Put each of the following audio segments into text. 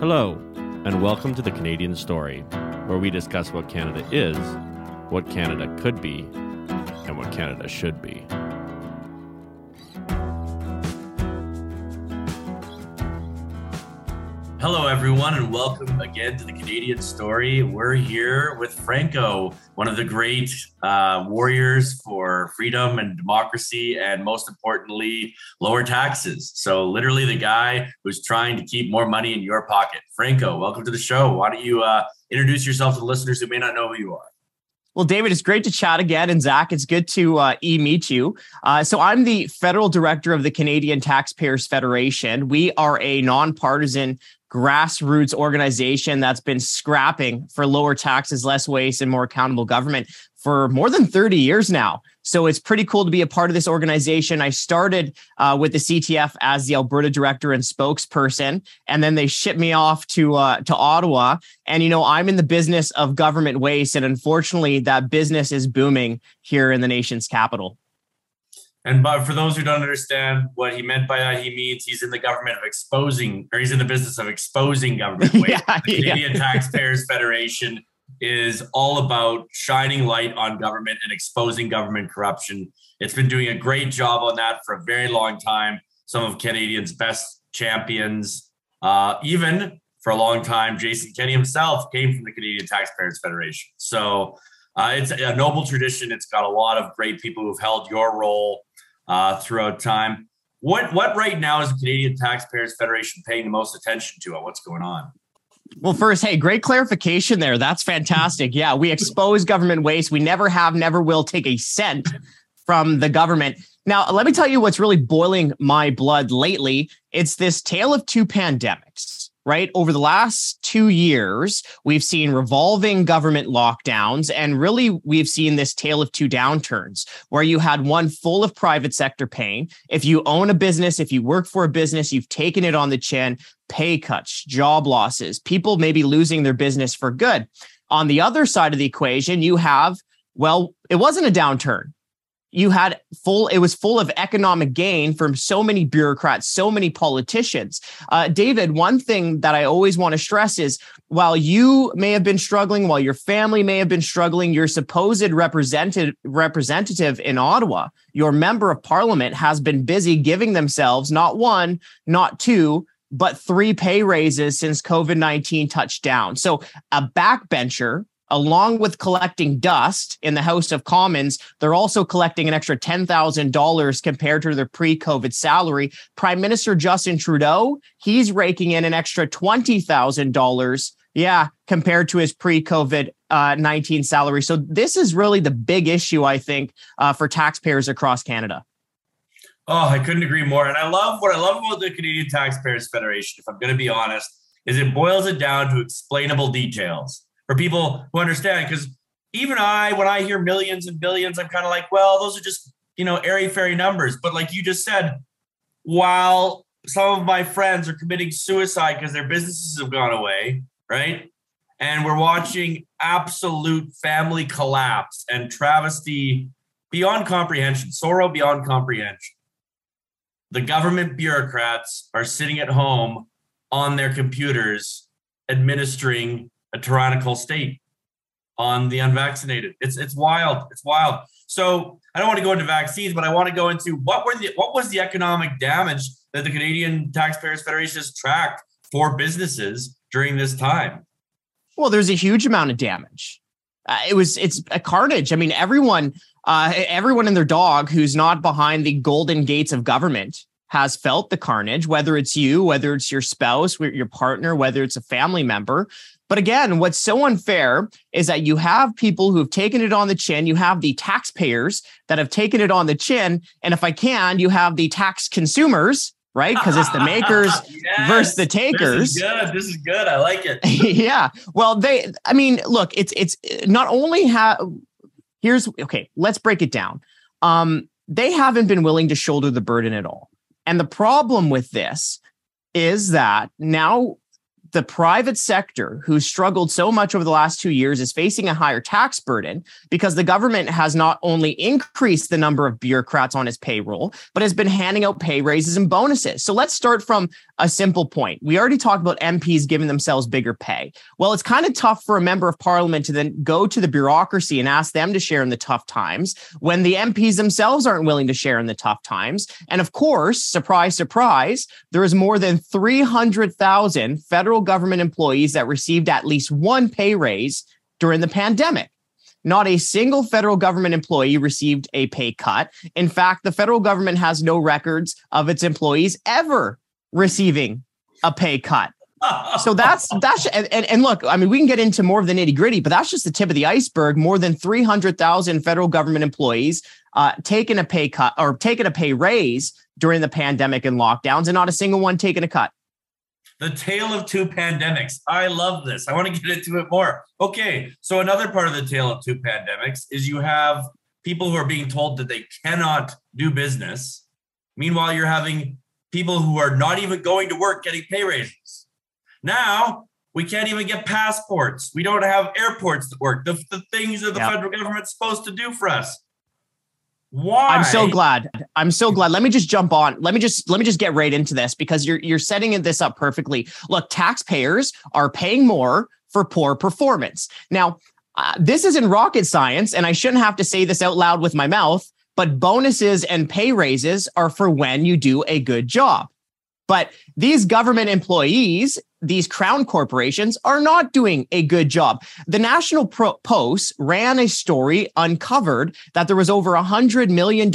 Hello, and welcome to the Canadian Story, where we discuss what Canada is, what Canada could be, and what Canada should be. Hello, everyone, and welcome again to the Canadian Story. We're here with Franco, one of the great uh, warriors for freedom and democracy, and most importantly, lower taxes. So, literally, the guy who's trying to keep more money in your pocket. Franco, welcome to the show. Why don't you uh, introduce yourself to the listeners who may not know who you are? Well, David, it's great to chat again. And Zach, it's good to uh, e meet you. Uh, so, I'm the federal director of the Canadian Taxpayers Federation. We are a nonpartisan grassroots organization that's been scrapping for lower taxes, less waste, and more accountable government for more than 30 years now. So it's pretty cool to be a part of this organization. I started uh, with the CTF as the Alberta director and spokesperson, and then they shipped me off to uh, to Ottawa. And you know, I'm in the business of government waste, and unfortunately, that business is booming here in the nation's capital. And but for those who don't understand what he meant by that, he means he's in the government of exposing, or he's in the business of exposing government waste. yeah, the Canadian yeah. Taxpayers Federation is all about shining light on government and exposing government corruption. It's been doing a great job on that for a very long time. Some of Canadians' best champions, uh, even for a long time, Jason Kenney himself came from the Canadian Taxpayers Federation. So uh, it's a noble tradition. It's got a lot of great people who've held your role uh, throughout time. What what right now is the Canadian Taxpayers Federation paying the most attention to? What's going on? Well, first, hey, great clarification there. That's fantastic. Yeah, we expose government waste. We never have, never will take a cent from the government. Now, let me tell you what's really boiling my blood lately. It's this tale of two pandemics right? Over the last two years, we've seen revolving government lockdowns, and really we've seen this tale of two downturns where you had one full of private sector pain. If you own a business, if you work for a business, you've taken it on the chin, pay cuts, job losses, people maybe losing their business for good. On the other side of the equation, you have, well, it wasn't a downturn you had full it was full of economic gain from so many bureaucrats so many politicians. Uh, david one thing that i always want to stress is while you may have been struggling while your family may have been struggling your supposed representative representative in ottawa your member of parliament has been busy giving themselves not one not two but three pay raises since covid-19 touched down. So a backbencher along with collecting dust in the House of Commons, they're also collecting an extra $10,000 compared to their pre COVID salary. Prime Minister Justin Trudeau, he's raking in an extra $20,000. Yeah, compared to his pre COVID uh, 19 salary. So, this is really the big issue, I think, uh, for taxpayers across Canada. Oh, I couldn't agree more. And I love what I love about the Canadian Taxpayers Federation, if I'm going to be honest, is it boils it down to explainable details for people who understand. Because even I, when I hear millions and billions, I'm kind of like, well, those are just, you know, airy fairy numbers. But like you just said, while some of my friends are committing suicide because their businesses have gone away, right? And we're watching absolute family collapse and travesty beyond comprehension, sorrow beyond comprehension. The government bureaucrats are sitting at home on their computers administering a tyrannical state on the unvaccinated. It's it's wild. It's wild. So I don't want to go into vaccines, but I want to go into what were the what was the economic damage that the Canadian Taxpayers Federation has tracked for businesses during this time. Well, there's a huge amount of damage. Uh, it was it's a carnage. I mean, everyone uh, everyone and their dog who's not behind the golden gates of government has felt the carnage, whether it's you, whether it's your spouse, your partner, whether it's a family member. But again, what's so unfair is that you have people who have taken it on the chin. You have the taxpayers that have taken it on the chin. And if I can, you have the tax consumers, right? Because it's the makers yes, versus the takers. This is good. This is good. I like it. yeah. Well, they, I mean, look, it's, it's not only have, here's, okay, let's break it down. Um, they haven't been willing to shoulder the burden at all. And the problem with this is that now the private sector, who struggled so much over the last two years, is facing a higher tax burden because the government has not only increased the number of bureaucrats on its payroll, but has been handing out pay raises and bonuses. So let's start from a simple point. We already talked about MPs giving themselves bigger pay. Well, it's kind of tough for a member of parliament to then go to the bureaucracy and ask them to share in the tough times when the MPs themselves aren't willing to share in the tough times. And of course, surprise, surprise, there is more than 300,000 federal government employees that received at least one pay raise during the pandemic. Not a single federal government employee received a pay cut. In fact, the federal government has no records of its employees ever receiving a pay cut. so that's that's and, and, look, I mean, we can get into more of the nitty gritty, but that's just the tip of the iceberg. More than three hundred thousand federal government employees uh, taking a pay cut or taking a pay raise during the pandemic and lockdowns, and not a single one taking a cut. The tale of two pandemics. I love this. I want to get into it more. Okay, so another part of the tale of two pandemics is you have people who are being told that they cannot do business. Meanwhile, you're having people who are not even going to work getting pay raises. Now, we can't even get passports. We don't have airports that work. The, the things that the yep. federal government's supposed to do for us. Why? I'm so glad. I'm so glad. Let me just jump on. Let me just let me just get right into this because you're you're setting this up perfectly. Look, taxpayers are paying more for poor performance. Now, uh, this isn't rocket science, and I shouldn't have to say this out loud with my mouth. But bonuses and pay raises are for when you do a good job. But these government employees, these crown corporations, are not doing a good job. The National Post ran a story, uncovered that there was over $100 million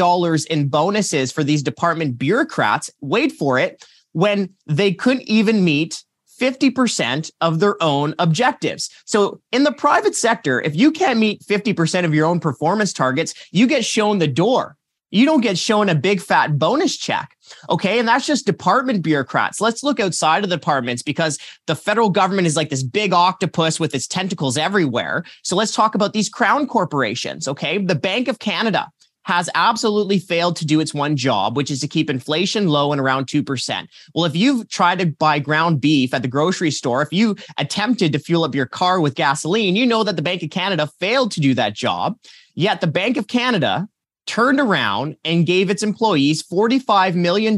in bonuses for these department bureaucrats. Wait for it, when they couldn't even meet 50% of their own objectives. So in the private sector, if you can't meet 50% of your own performance targets, you get shown the door. You don't get shown a big fat bonus check. Okay. And that's just department bureaucrats. Let's look outside of the departments because the federal government is like this big octopus with its tentacles everywhere. So let's talk about these crown corporations. Okay. The Bank of Canada has absolutely failed to do its one job, which is to keep inflation low and around 2%. Well, if you've tried to buy ground beef at the grocery store, if you attempted to fuel up your car with gasoline, you know that the Bank of Canada failed to do that job. Yet the Bank of Canada turned around and gave its employees $45 million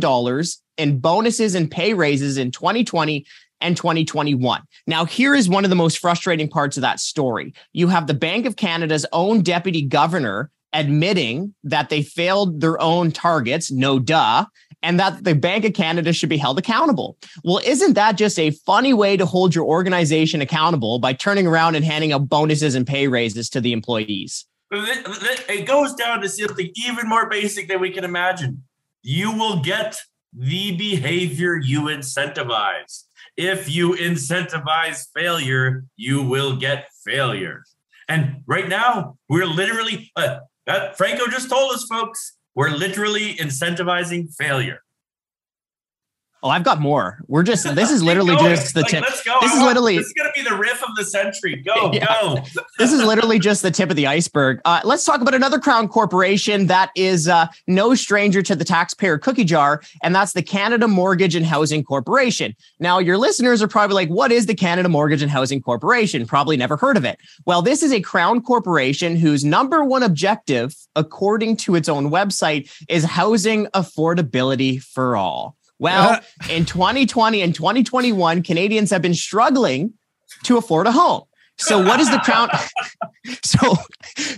in bonuses and pay raises in 2020 and 2021. Now, here is one of the most frustrating parts of that story. You have the Bank of Canada's own deputy governor admitting that they failed their own targets, no duh, and that the Bank of Canada should be held accountable. Well, isn't that just a funny way to hold your organization accountable by turning around and handing out bonuses and pay raises to the employees? It goes down to something even more basic than we can imagine. You will get the behavior you incentivize. If you incentivize failure, you will get failure. And right now, we're literally, uh, Franco just told us, folks, we're literally incentivizing failure. Oh, I've got more. We're just this is literally just the like, tip. Let's go. This is literally this is gonna be the riff of the century. Go, yeah. go. this is literally just the tip of the iceberg. Uh, let's talk about another crown corporation that is uh, no stranger to the taxpayer cookie jar, and that's the Canada Mortgage and Housing Corporation. Now, your listeners are probably like, "What is the Canada Mortgage and Housing Corporation?" Probably never heard of it. Well, this is a crown corporation whose number one objective, according to its own website, is housing affordability for all. Well, in 2020 and 2021, Canadians have been struggling to afford a home. So what is the crown? so,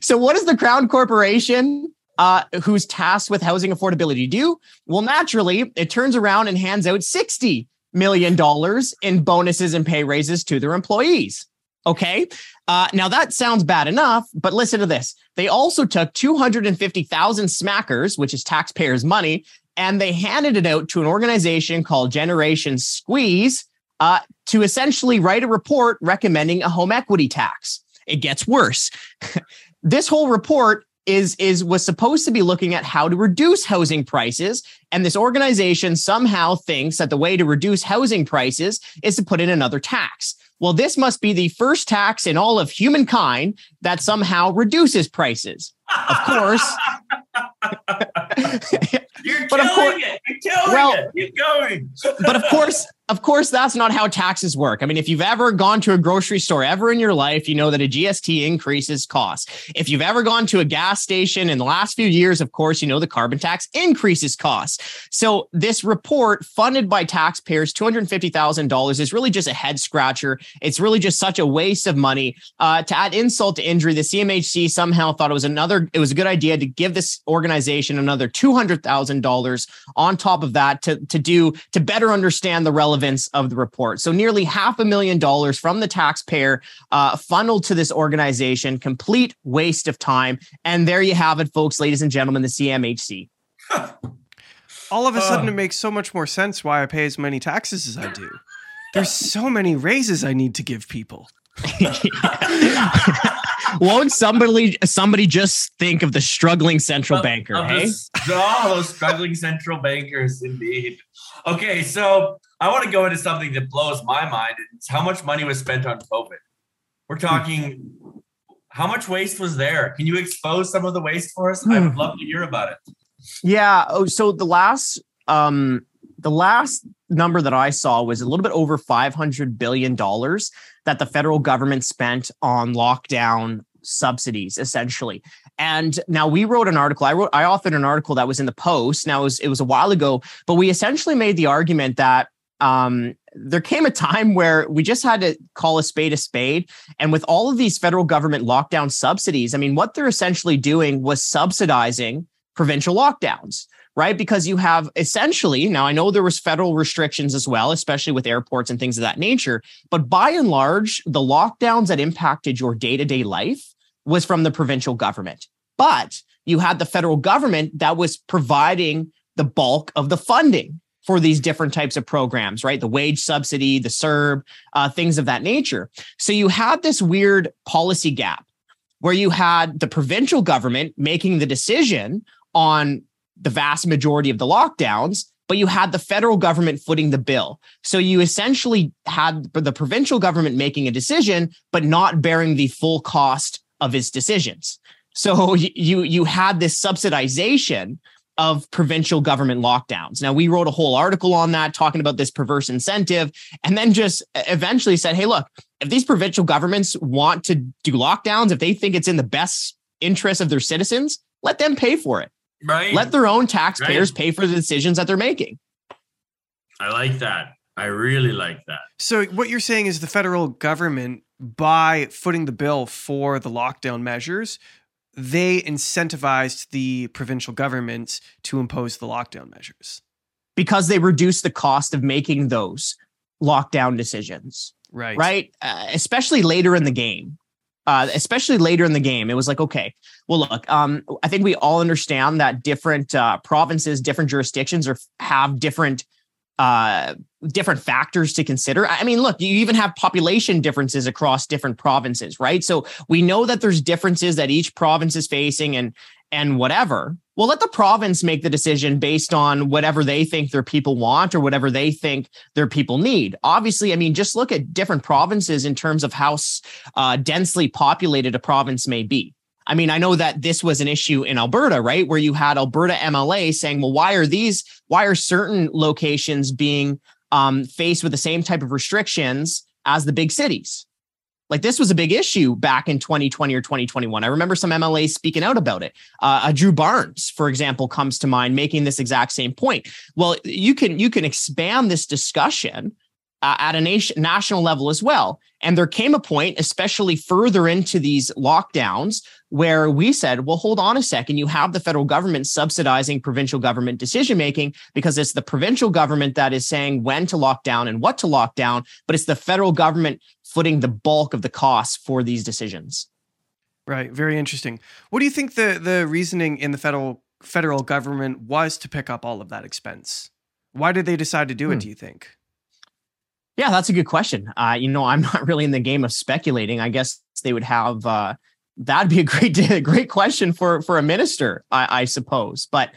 so what is the Crown Corporation uh, who's tasked with housing affordability do? Well, naturally, it turns around and hands out sixty million dollars in bonuses and pay raises to their employees. Okay. Uh, now that sounds bad enough, but listen to this. They also took 250,000 smackers, which is taxpayers' money, and they handed it out to an organization called Generation Squeeze uh, to essentially write a report recommending a home equity tax. It gets worse. this whole report is is was supposed to be looking at how to reduce housing prices and this organization somehow thinks that the way to reduce housing prices is to put in another tax well this must be the first tax in all of humankind that somehow reduces prices of course You're but killing of course, it. You're killing well, it. Keep going. but of course, of course, that's not how taxes work. I mean, if you've ever gone to a grocery store ever in your life, you know that a GST increases costs. If you've ever gone to a gas station in the last few years, of course, you know the carbon tax increases costs. So this report funded by taxpayers, $250,000 is really just a head scratcher. It's really just such a waste of money. Uh, to add insult to injury, the CMHC somehow thought it was another, it was a good idea to give this organization another $200,000 on top of that to, to do, to better understand the relevance relevance of the report. So nearly half a million dollars from the taxpayer uh, funneled to this organization, complete waste of time. And there you have it, folks, ladies and gentlemen, the CMHC. All of a sudden, uh. it makes so much more sense why I pay as many taxes as I do. There's so many raises I need to give people. Won't somebody somebody just think of the struggling central banker? hey, oh, those struggling central bankers, indeed. Okay, so I want to go into something that blows my mind. It's how much money was spent on COVID. We're talking how much waste was there? Can you expose some of the waste for us? I would love to hear about it. Yeah. Oh, so the last um the last number that I saw was a little bit over 500 billion dollars that the federal government spent on lockdown subsidies essentially. And now we wrote an article. I wrote I authored an article that was in the Post. Now it was it was a while ago, but we essentially made the argument that um, there came a time where we just had to call a spade a spade. And with all of these federal government lockdown subsidies, I mean, what they're essentially doing was subsidizing provincial lockdowns, right? Because you have essentially, now I know there was federal restrictions as well, especially with airports and things of that nature, but by and large, the lockdowns that impacted your day-to-day life was from the provincial government. But you had the federal government that was providing the bulk of the funding for these different types of programs, right? The wage subsidy, the CERB, uh, things of that nature. So you had this weird policy gap where you had the provincial government making the decision on the vast majority of the lockdowns, but you had the federal government footing the bill. So you essentially had the provincial government making a decision, but not bearing the full cost of its decisions. So you you had this subsidization of provincial government lockdowns. Now, we wrote a whole article on that talking about this perverse incentive and then just eventually said, hey, look, if these provincial governments want to do lockdowns, if they think it's in the best interest of their citizens, let them pay for it. Right. Let their own taxpayers right. pay for the decisions that they're making. I like that. I really like that. So, what you're saying is the federal government, by footing the bill for the lockdown measures, they incentivized the provincial governments to impose the lockdown measures because they reduced the cost of making those lockdown decisions. Right. Right. Uh, especially later in the game. Uh, especially later in the game, it was like, okay, well, look, um, I think we all understand that different uh, provinces, different jurisdictions, are have different uh, different factors to consider. I mean, look, you even have population differences across different provinces, right? So we know that there's differences that each province is facing and and whatever. Well, let the province make the decision based on whatever they think their people want or whatever they think their people need. Obviously, I mean, just look at different provinces in terms of how uh, densely populated a province may be. I mean, I know that this was an issue in Alberta, right? Where you had Alberta MLA saying, well, why are these, why are certain locations being um, faced with the same type of restrictions as the big cities? Like this was a big issue back in 2020 or 2021. I remember some MLAs speaking out about it. Uh, uh, Drew Barnes, for example, comes to mind, making this exact same point. Well, you can you can expand this discussion uh, at a nation, national level as well. And there came a point, especially further into these lockdowns, where we said, well, hold on a second. You have the federal government subsidizing provincial government decision making because it's the provincial government that is saying when to lock down and what to lock down, but it's the federal government footing the bulk of the costs for these decisions. Right. Very interesting. What do you think the, the reasoning in the federal federal government was to pick up all of that expense? Why did they decide to do hmm. it, do you think? Yeah, that's a good question. Uh, you know, I'm not really in the game of speculating. I guess they would have. Uh, that'd be a great, great question for for a minister, I, I suppose. But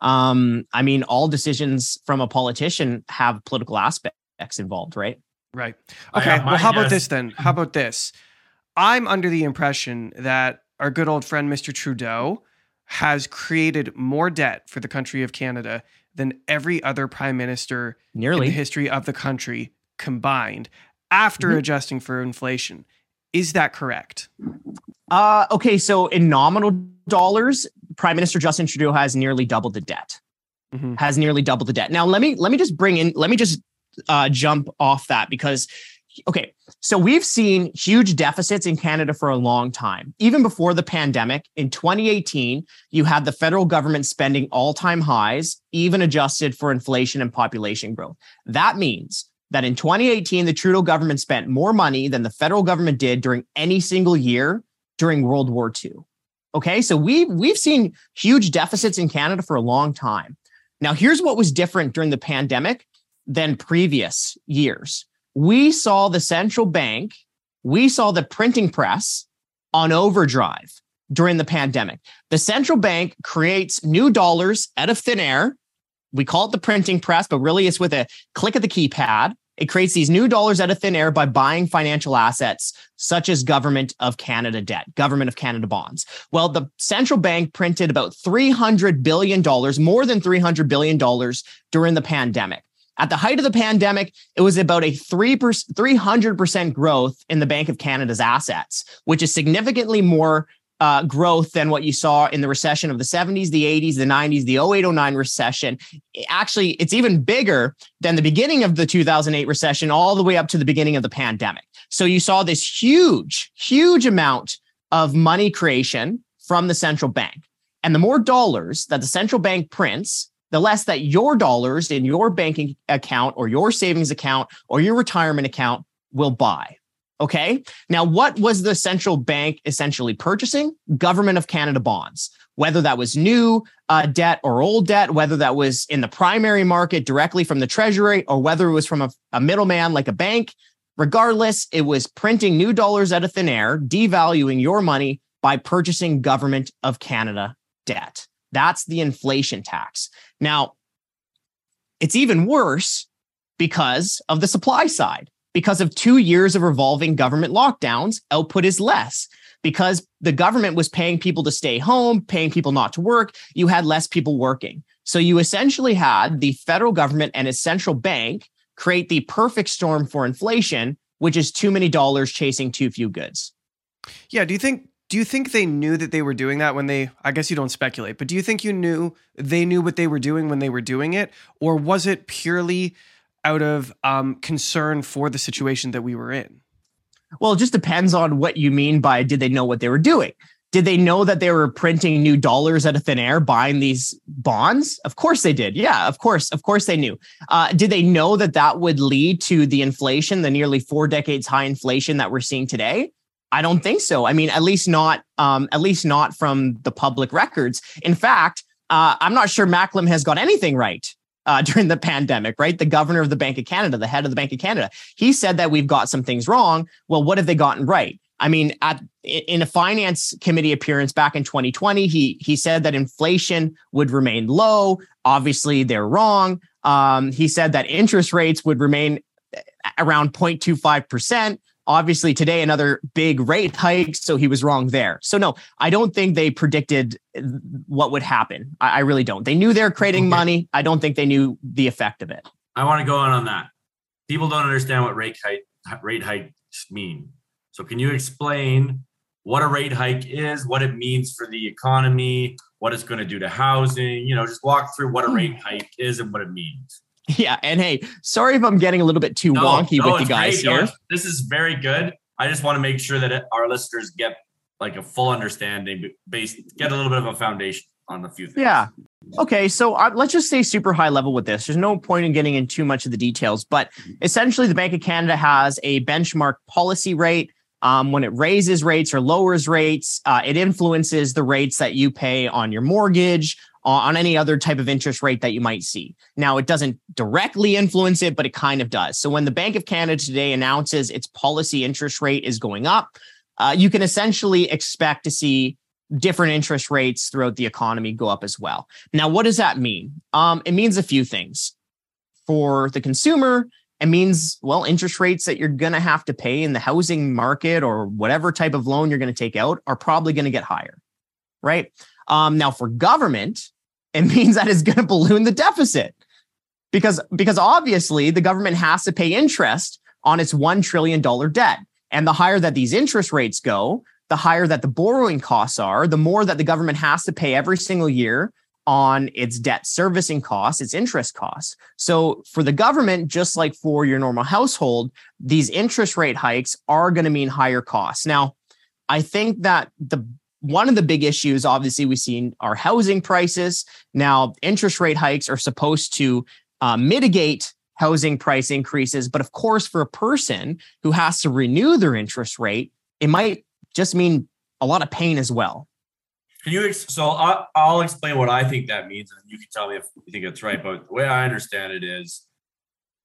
um, I mean, all decisions from a politician have political aspects involved, right? Right. Okay. Well, how about this then? How about this? I'm under the impression that our good old friend Mr. Trudeau has created more debt for the country of Canada than every other prime minister Nearly. in the history of the country combined after Mhm. adjusting for inflation. Is that correct? Uh, okay, so in nominal dollars, Prime Minister Justin Trudeau has nearly doubled the debt. Mhm. Has nearly doubled the debt. Now let me let me just bring in. Let me just uh, jump off that because okay, so we've seen huge deficits in Canada for a long time. Even before the pandemic, in 2018, you had the federal government spending all-time highs, even adjusted for inflation and population growth. That means that in 2018, the Trudeau government spent more money than the federal government did during any single year during World War II. Okay, so we we've seen huge deficits in Canada for a long time. Now, here's what was different during the pandemic than previous years. We saw the central bank, we saw the printing press on overdrive during the pandemic. The central bank creates new dollars out of thin air. We call it the printing press, but really it's with a click of the keypad. It creates these new dollars out of thin air by buying financial assets such as government of Canada debt, government of Canada bonds. Well, the central bank printed about $300 billion, more than $300 billion during the pandemic. At the height of the pandemic, it was about a 3 300% growth in the Bank of Canada's assets, which is significantly more uh, growth than what you saw in the recession of the 70s, the 80s, the 90s, the 0809 recession. Actually, it's even bigger than the beginning of the 2008 recession, all the way up to the beginning of the pandemic. So you saw this huge, huge amount of money creation from the central bank. And the more dollars that the central bank prints, the less that your dollars in your banking account or your savings account or your retirement account will buy. Okay. Now, what was the central bank essentially purchasing? Government of Canada bonds, whether that was new uh, debt or old debt, whether that was in the primary market directly from the treasury, or whether it was from a, a middleman like a bank. Regardless, it was printing new dollars out of thin air, devaluing your money by purchasing Government of Canada debt. That's the inflation tax. Now, it's even worse because of the supply side because of two years of revolving government lockdowns, output is less. Because the government was paying people to stay home, paying people not to work, you had less people working. So you essentially had the federal government and its central bank create the perfect storm for inflation, which is too many dollars chasing too few goods. Yeah. Do you think do you think they knew that they were doing that when they I guess you don't speculate, but do you think you knew they knew what they were doing when they were doing it? Or was it purely out of um, concern for the situation that we were in? Well, it just depends on what you mean by did they know what they were doing? Did they know that they were printing new dollars out of thin air, buying these bonds? Of course they did. Yeah, of course. Of course they knew. Uh, did they know that that would lead to the inflation, the nearly four decades high inflation that we're seeing today? I don't think so. I mean, at least not, um, at least not from the public records. In fact, uh, I'm not sure Macklem has got anything right uh, during the pandemic, right? The governor of the Bank of Canada, the head of the Bank of Canada, he said that we've got some things wrong. Well, what have they gotten right? I mean, at in a finance committee appearance back in 2020, he he said that inflation would remain low. Obviously, they're wrong. Um, he said that interest rates would remain around 0.25 percent. Obviously, today another big rate hike, so he was wrong there. So no, I don't think they predicted what would happen. I, I really don't. They knew they're creating Okay. money. I don't think they knew the effect of it. I want to go on on that. People don't understand what rate hike rate hikes mean. So can you explain what a rate hike is, what it means for the economy, what it's going to do to housing? You know, just walk through what a hmm. rate hike is and what it means. Yeah, and hey, sorry if I'm getting a little bit too wonky with you guys great. Here. this is very good. I just want to make sure that our listeners get like a full understanding, based get a little bit of a foundation on a few things. Yeah. Okay, so uh, let's just stay super high level with this. There's no point in getting into too much of the details, but essentially, the Bank of Canada has a benchmark policy rate. Um, when it raises rates or lowers rates, uh, it influences the rates that you pay on your mortgage, on any other type of interest rate that you might see. Now, it doesn't directly influence it, but it kind of does. So when the Bank of Canada today announces its policy interest rate is going up, uh, you can essentially expect to see different interest rates throughout the economy go up as well. Now, what does that mean? Um, it means a few things. For the consumer, it means, well, interest rates that you're going to have to pay in the housing market or whatever type of loan you're going to take out are probably going to get higher, right? Um, now, for government, it means that it's going to balloon the deficit because because obviously the government has to pay interest on its one trillion dollar debt, and the higher that these interest rates go, the higher that the borrowing costs are, the more that the government has to pay every single year on its debt servicing costs, its interest costs. So for the government, just like for your normal household, these interest rate hikes are going to mean higher costs. Now, I think that the one of the big issues, obviously, we've seen our housing prices. Now, interest rate hikes are supposed to uh, mitigate housing price increases. But of course, for a person who has to renew their interest rate, it might just mean a lot of pain as well. Can you? So I'll, I'll explain what I think that means, and you can tell me if you think it's right. But the way I understand it is,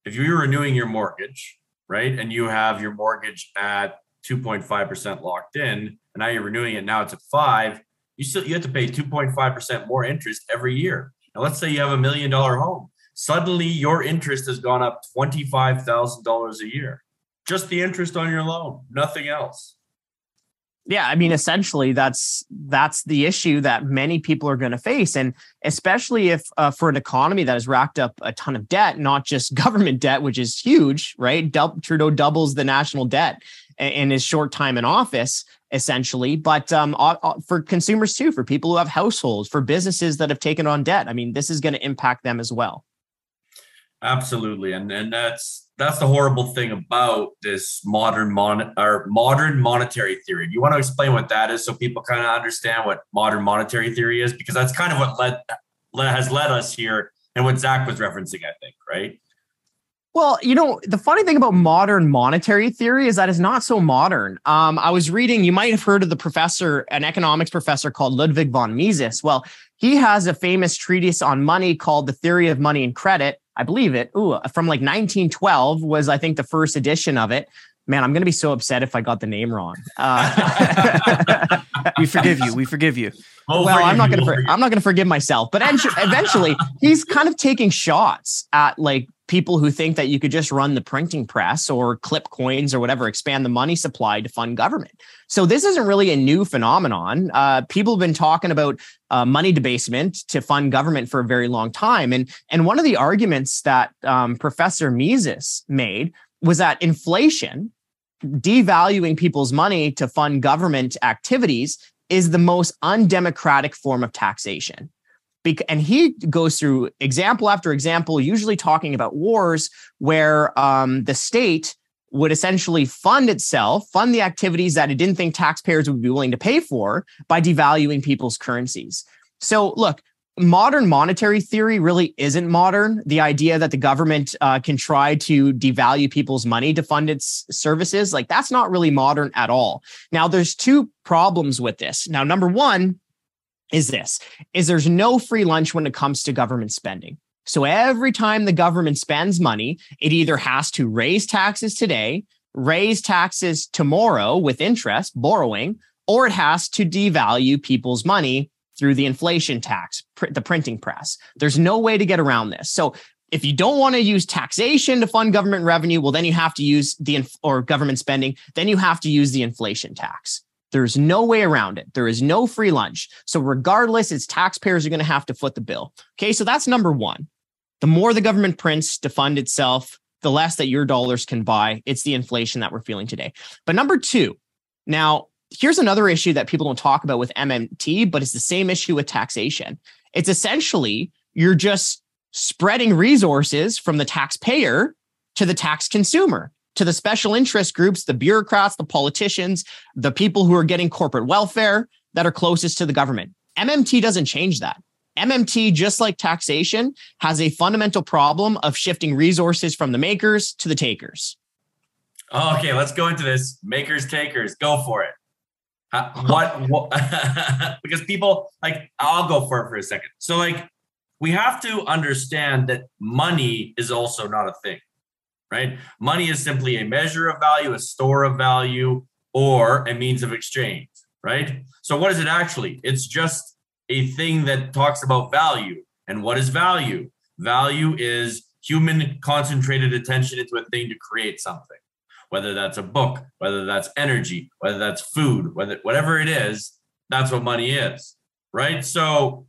if you're renewing your mortgage, right, and you have your mortgage at 2.5% locked in, and now you're renewing it, now it's at five, you still you have to pay 2.5% more interest every year. Now let's say you have a million dollar home. Suddenly your interest has gone up $25,000 a year. Just the interest on your loan, nothing else. Yeah, I mean essentially that's that's the issue that many people are going to face and especially if uh, for an economy that has racked up a ton of debt, not just government debt which is huge, right? Trudeau doubles the national debt in his short time in office essentially but um, for consumers too for people who have households for businesses that have taken on debt. I mean this is going to impact them as well. Absolutely and and that's that's the horrible thing about this modern mon or modern monetary theory. You want to explain what that is so people kind of understand what modern monetary theory is? Because that's kind of what led, led has led us here and what zach was referencing i think right well, you know, the funny thing about modern monetary theory is that it's not so modern. Um, I was reading, you might have heard of the professor, an economics professor called Ludwig von Mises. Well, he has a famous treatise on money called The Theory of Money and Credit. I believe it. Ooh, from like 1912 was, I think, the first edition of it. Man, I'm going to be so upset if I got the name wrong. Uh, we forgive you. We forgive you. well, I'm not going to. I'm not going to forgive myself. But eventually, he's kind of taking shots at like people who think that you could just run the printing press or clip coins or whatever, expand the money supply to fund government. So this isn't really a new phenomenon. Uh, people have been talking about uh, money debasement to fund government for a very long time, and and one of the arguments that um, Professor Mises made was that inflation, devaluing people's money to fund government activities, is the most undemocratic form of taxation and he goes through example after example, usually talking about wars where um, the state would essentially fund itself, fund the activities that it didn't think taxpayers would be willing to pay for by devaluing people's currencies. So, look, modern monetary theory really isn't modern. The idea that the government uh, can try to devalue people's money to fund its services, like that's not really modern at all. Now, there's two problems with this. Now, number one, is this is there's no free lunch when it comes to government spending. So every time the government spends money, it either has to raise taxes today, raise taxes tomorrow with interest, borrowing, or it has to devalue people's money through the inflation tax, pr- the printing press. There's no way to get around this. So if you don't want to use taxation to fund government revenue, well, then you have to use the inf- or government spending. Then you have to use the inflation tax. There's no way around it. There is no free lunch. So, regardless, it's taxpayers are going to have to foot the bill. Okay. So, that's number one. The more the government prints to fund itself, the less that your dollars can buy. It's the inflation that we're feeling today. But number two, now, here's another issue that people don't talk about with MMT, but it's the same issue with taxation. It's essentially you're just spreading resources from the taxpayer to the tax consumer to the special interest groups, the bureaucrats, the politicians, the people who are getting corporate welfare that are closest to the government. MMT doesn't change that. MMT, just like taxation, has a fundamental problem of shifting resources from the makers to the takers. Okay, let's go into this. Makers, takers, go for it. Uh, what, what because people like I'll go for it for a second. So like we have to understand that money is also not a thing right? Money is simply a measure of value, a store of value, or a means of exchange, right? So, what is it actually? It's just a thing that talks about value. And what is value? Value is human concentrated attention into a thing to create something, whether that's a book, whether that's energy, whether that's food, whether whatever it is, that's what money is. right? So,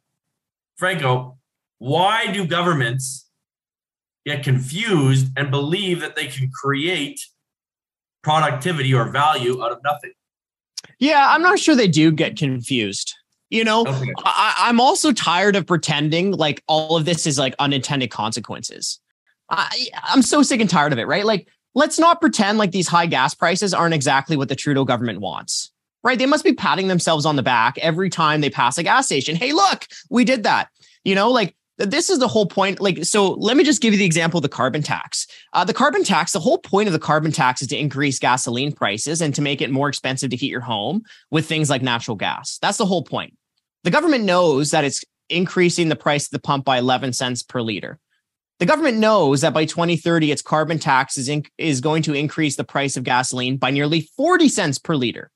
Franco, why do governments get confused and believe that they can create productivity or value out of nothing? Yeah, I'm not sure they do get confused. You know, okay. I, am also tired of pretending like all of this is like unintended consequences. I, I'm so sick and tired of it, right? Like, let's not pretend like these high gas prices aren't exactly what the Trudeau government wants, right? They must be patting themselves on the back every time they pass a gas station. Hey, look, we did that. You know, like this is the whole point. Like, so let me just give you the example of the carbon tax. Uh, the carbon tax, the whole point of the carbon tax is to increase gasoline prices and to make it more expensive to heat your home with things like natural gas. That's the whole point. The government knows that it's increasing the price of the pump by 11 cents per liter. The government knows that by 2030, its carbon tax is, is going to increase the price of gasoline by nearly 40 cents per liter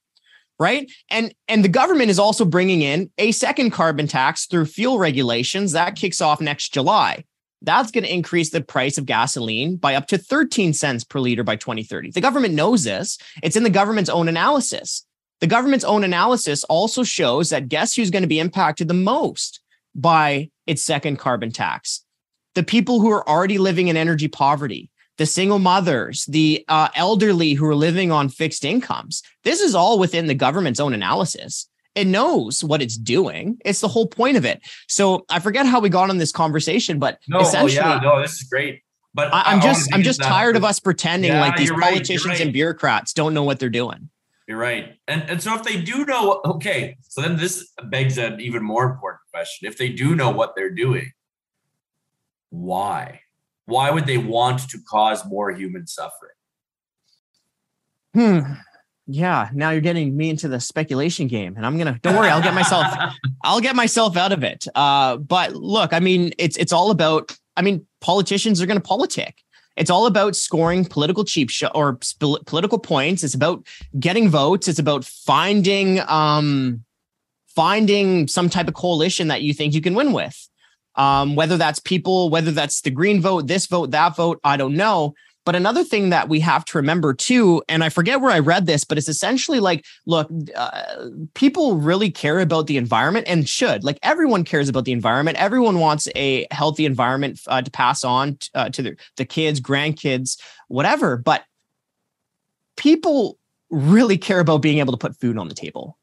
right? And and the government is also bringing in a second carbon tax through fuel regulations that kicks off next July. That's going to increase the price of gasoline by up to 13 cents per liter by 2030. The government knows this. It's in the government's own analysis. The government's own analysis also shows that guess who's going to be impacted the most by its second carbon tax? The people who are already living in energy poverty, the single mothers, the uh, elderly who are living on fixed incomes. This is all within the government's own analysis. It knows what it's doing. It's the whole point of it. So I forget how we got on this conversation, but no, essentially, oh yeah, no, this is great. But I, am just, I'm just tired of us pretending yeah, like these politicians right, right. and bureaucrats don't know what they're doing. You're right. And and so if they do know, okay, so then this begs an even more important question. If they do know what they're doing, why? Why would they want to cause more human suffering? Hmm. Yeah. Now you're getting me into the speculation game, and I'm gonna. Don't worry, I'll get myself. I'll get myself out of it. Uh, but look, I mean, it's it's all about. I mean, politicians are going to politic. It's all about scoring political cheap shot or sp- political points. It's about getting votes. It's about finding um, finding some type of coalition that you think you can win with. Um, whether that's people, whether that's the green vote, this vote, that vote, I don't know. But another thing that we have to remember too, and I forget where I read this, but it's essentially like, look, uh, people really care about the environment and should. Like everyone cares about the environment. Everyone wants a healthy environment uh, to pass on t- uh, to the, the kids, grandkids, whatever. But people really care about being able to put food on the table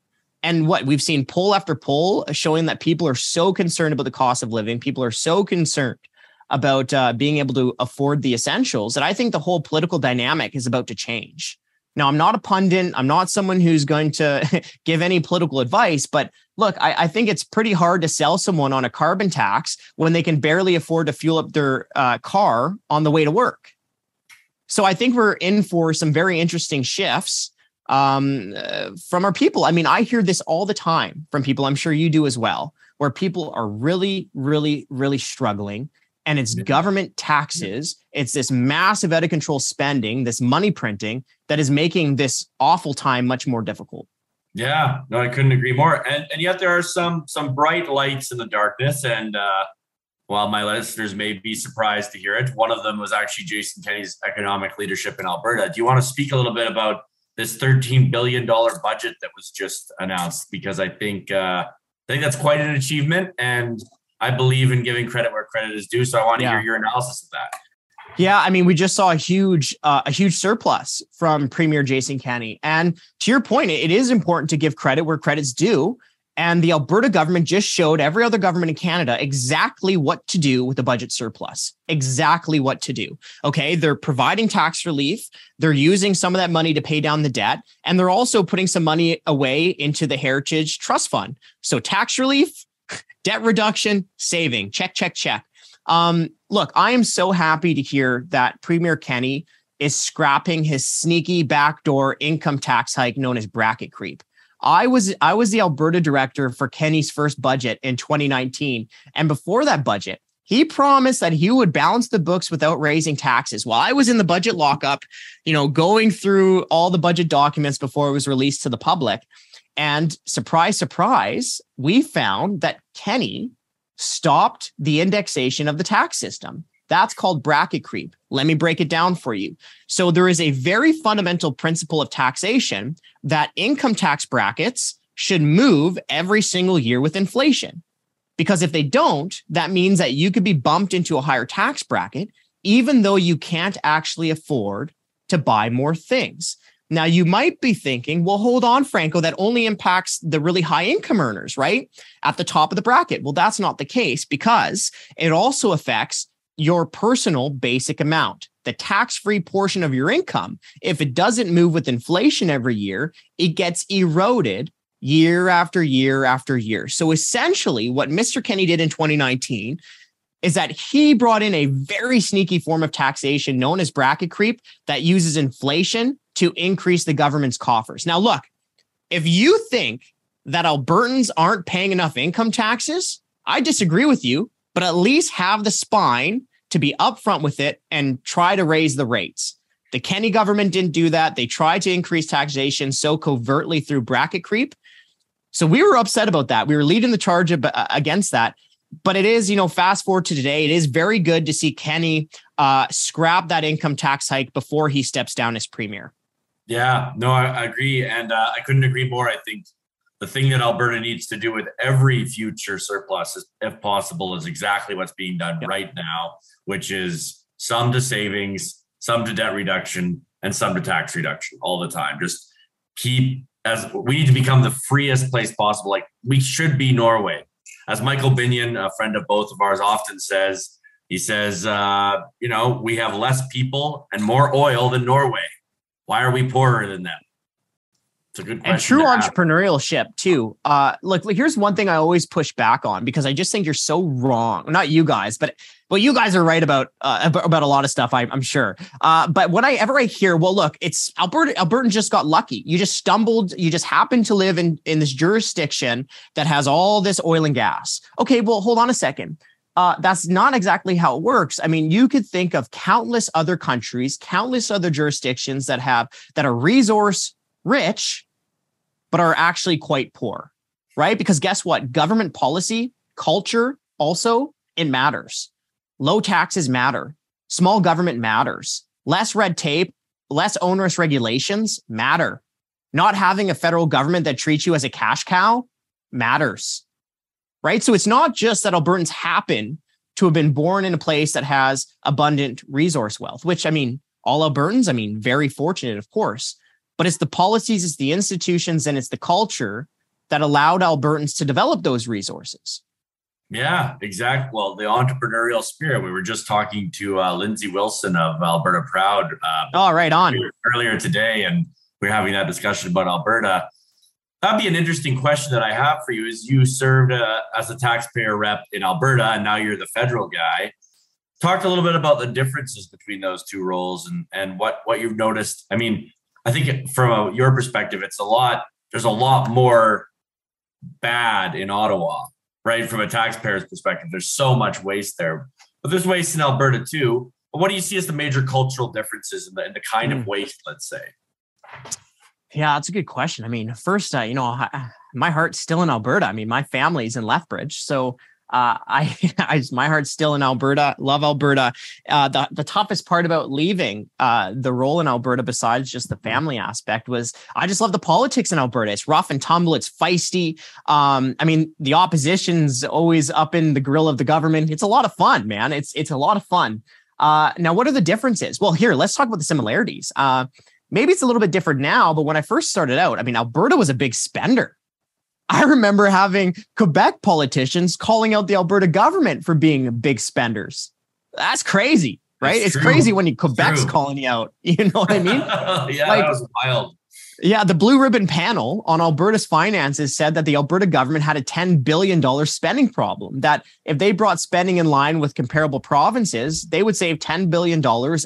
and what? We've seen poll after poll showing that people are so concerned about the cost of living. People are so concerned about uh, being able to afford the essentials that i think the whole political dynamic is about to change. Now i'm not a pundit. I'm not someone who's going to give any political advice but look I, I, think it's pretty hard to sell someone on a carbon tax when they can barely afford to fuel up their uh, car on the way to work. So i think we're in for some very interesting shifts um, uh, from our people. I mean, I hear this all the time from people. I'm sure you do as well, where people are really, really, really struggling. And it's government taxes. It's this massive out of control spending, this money printing that is making this awful time much more difficult. Yeah, no, I couldn't agree more. And and yet there are some some bright lights in the darkness. And uh, while my listeners may be surprised to hear it, one of them was actually Jason Kenney's economic leadership in Alberta. Do you want to speak a little bit about this $13 billion budget that was just announced because I think uh, I think that's quite an achievement, and I believe in giving credit where credit is due. So I want to yeah. hear your analysis of that. Yeah, I mean, we just saw a huge, uh, a huge surplus from Premier Jason Kenney, and to your point, it is important to give credit where credit's due. And the Alberta government just showed every other government in Canada exactly what to do with the budget surplus. Exactly what to do. Okay. They're providing tax relief. They're using some of that money to pay down the debt. And they're also putting some money away into the Heritage Trust Fund. So tax relief, debt reduction, saving. Check, check, check. Um, look, I am so happy to hear that Premier Kenney is scrapping his sneaky backdoor income tax hike known as bracket creep. I was I was the Alberta director for Kenney's first budget in 2019, and before that budget, he promised that he would balance the books without raising taxes. While I was in the budget lockup, you know, going through all the budget documents before it was released to the public, and surprise, surprise, we found that Kenney stopped the indexation of the tax system. That's called bracket creep. Let me break it down for you. So, there is a very fundamental principle of taxation that income tax brackets should move every single year with inflation. Because if they don't, that means that you could be bumped into a higher tax bracket, even though you can't actually afford to buy more things. Now, you might be thinking, well, hold on, Franco, that only impacts the really high income earners, right? At the top of the bracket. Well, that's not the case because it also affects your personal basic amount, the tax free portion of your income. If it doesn't move with inflation every year, it gets eroded year after year after year. So essentially, what Mr. Kenney did in 2019 is that he brought in a very sneaky form of taxation known as bracket creep that uses inflation to increase the government's coffers. Now, look, if you think that Albertans aren't paying enough income taxes, I disagree with you, but at least have the spine to be upfront with it and try to raise the rates. The Kenney government didn't do that. They tried to increase taxation so covertly through bracket creep. So we were upset about that. We were leading the charge uh, against that but it is, you know, fast forward to today, it is very good to see Kenney uh, scrap that income tax hike before he steps down as premier. Yeah, no, I, I agree. And uh, I couldn't agree more. I think the thing that Alberta needs to do with every future surplus, if possible, is exactly what's being done yep. right now, which is some to savings, some to debt reduction, and some to tax reduction all the time. Just keep as we need to become the freest place possible. Like we should be Norway as Michael Binion, a friend of both of ours, often says, he says, uh, you know, we have less people and more oil than Norway. Why are we poorer than them? It's a good question. And true entrepreneurship too. Uh, look, look, here's one thing I always push back on because I just think you're so wrong. Not you guys, but well, you guys are right about uh, about, a lot of stuff. I, am sure. Uh, but whenever I hear, well, look, it's Alberta. Albertan just got lucky. You just stumbled. You just happened to live in in this jurisdiction that has all this oil and gas. Okay, well, hold on a second. Uh, that's not exactly how it works. I mean, you could think of countless other countries, countless other jurisdictions that have that are resource rich, but are actually quite poor, right? Because guess what? Government policy, culture, also it matters. Low taxes matter. Small government matters. Less red tape, less onerous regulations matter. Not having a federal government that treats you as a cash cow matters. Right. So it's not just that Albertans happen to have been born in a place that has abundant resource wealth, which I mean, all Albertans, I mean, very fortunate, of course, but it's the policies, it's the institutions, and it's the culture that allowed Albertans to develop those resources. Yeah, exactly. Well, the entrepreneurial spirit. We were just talking to uh, Lindsay Wilson of Alberta Proud. Uh, oh, right on. Earlier today, and we are having that discussion about Alberta. That'd be an interesting question that I have for you. Is you served uh, as a taxpayer rep in Alberta, and now you're the federal guy. Talk a little bit about the differences between those two roles and and what what you've noticed. I mean, I think from your perspective, it's a lot. There's a lot more bad in Ottawa right? From a taxpayer's perspective, there's so much waste there, but there's waste in Alberta too. But what do you see as the major cultural differences in the, in the kind mm. of hmm. waste, let's say? Yeah, that's a good question. I mean, first, uh, you know, I, my heart's still in Alberta. I mean, my family's in Lethbridge, so uh, I, I, my heart's still in Alberta. Love Alberta. Uh, the the toughest part about leaving uh, the role in Alberta, besides just the family aspect, was I just love the politics in Alberta. It's rough and tumble. It's feisty. Um, I mean, the opposition's always up in the grill of the government. It's a lot of fun, man. It's it's a lot of fun. Uh, now, what are the differences? Well, here, let's talk about the similarities. Uh, maybe it's a little bit different now, but when I first started out, I mean, Alberta was a big spender. I remember having Quebec politicians calling out the Alberta government for being big spenders. That's crazy, right? That's it's true. crazy when you Quebec's true. calling you out. You know what I mean? yeah, like, that was wild. Yeah, the Blue Ribbon panel on Alberta's finances said that the Alberta government had a $10 billion spending problem. That if they brought spending in line with comparable provinces, they would save $10 billion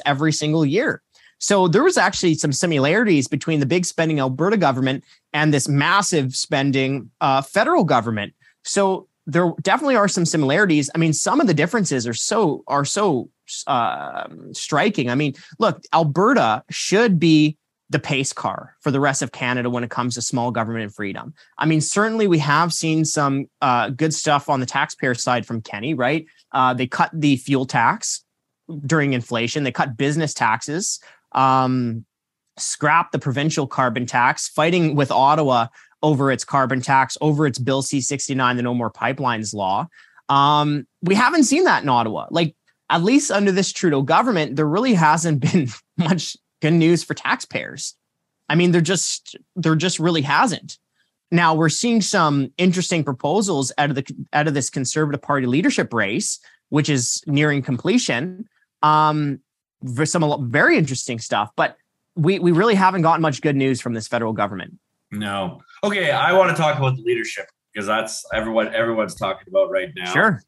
every single year. So there was actually some similarities between the big spending Alberta government and this massive spending uh, federal government. So there definitely are some similarities. I mean, some of the differences are so are so uh, striking. I mean, look, Alberta should be the pace car for the rest of Canada when it comes to small government and freedom. I mean, certainly we have seen some uh, good stuff on the taxpayer side from Kenney, right? Uh, they cut the fuel tax during inflation. They cut business taxes um, scrap the provincial carbon tax, fighting with Ottawa over its carbon tax, over its Bill C 69, the No More Pipelines law. Um, we haven't seen that in Ottawa. Like, at least under this Trudeau government, there really hasn't been much good news for taxpayers. I mean, there just there just really hasn't. Now we're seeing some interesting proposals out of the out of this Conservative Party leadership race, which is nearing completion. Um, some very interesting stuff, but we we really haven't gotten much good news from this federal government. No. Okay, I want to talk about the leadership because that's everyone everyone's talking about right now. Sure.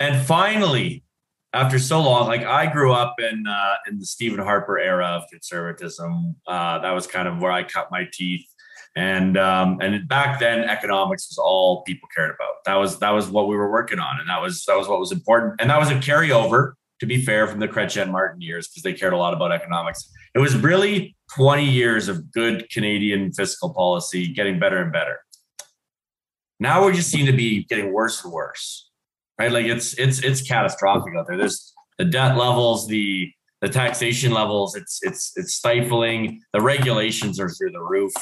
And finally, after so long, like I grew up in uh, in the Stephen Harper era of conservatism. Uh, that was kind of where I cut my teeth. And um, and back then, economics was all people cared about. That was that was what we were working on, and that was that was what was important. And that was a carryover, to be fair, from the Chrétien Martin years because they cared a lot about economics. It was really 20 years of good Canadian fiscal policy, getting better and better. Now we just seem to be getting worse and worse right? Like it's it's it's catastrophic out there. There's the debt levels, the the taxation levels. It's it's it's stifling. The regulations are through the roof.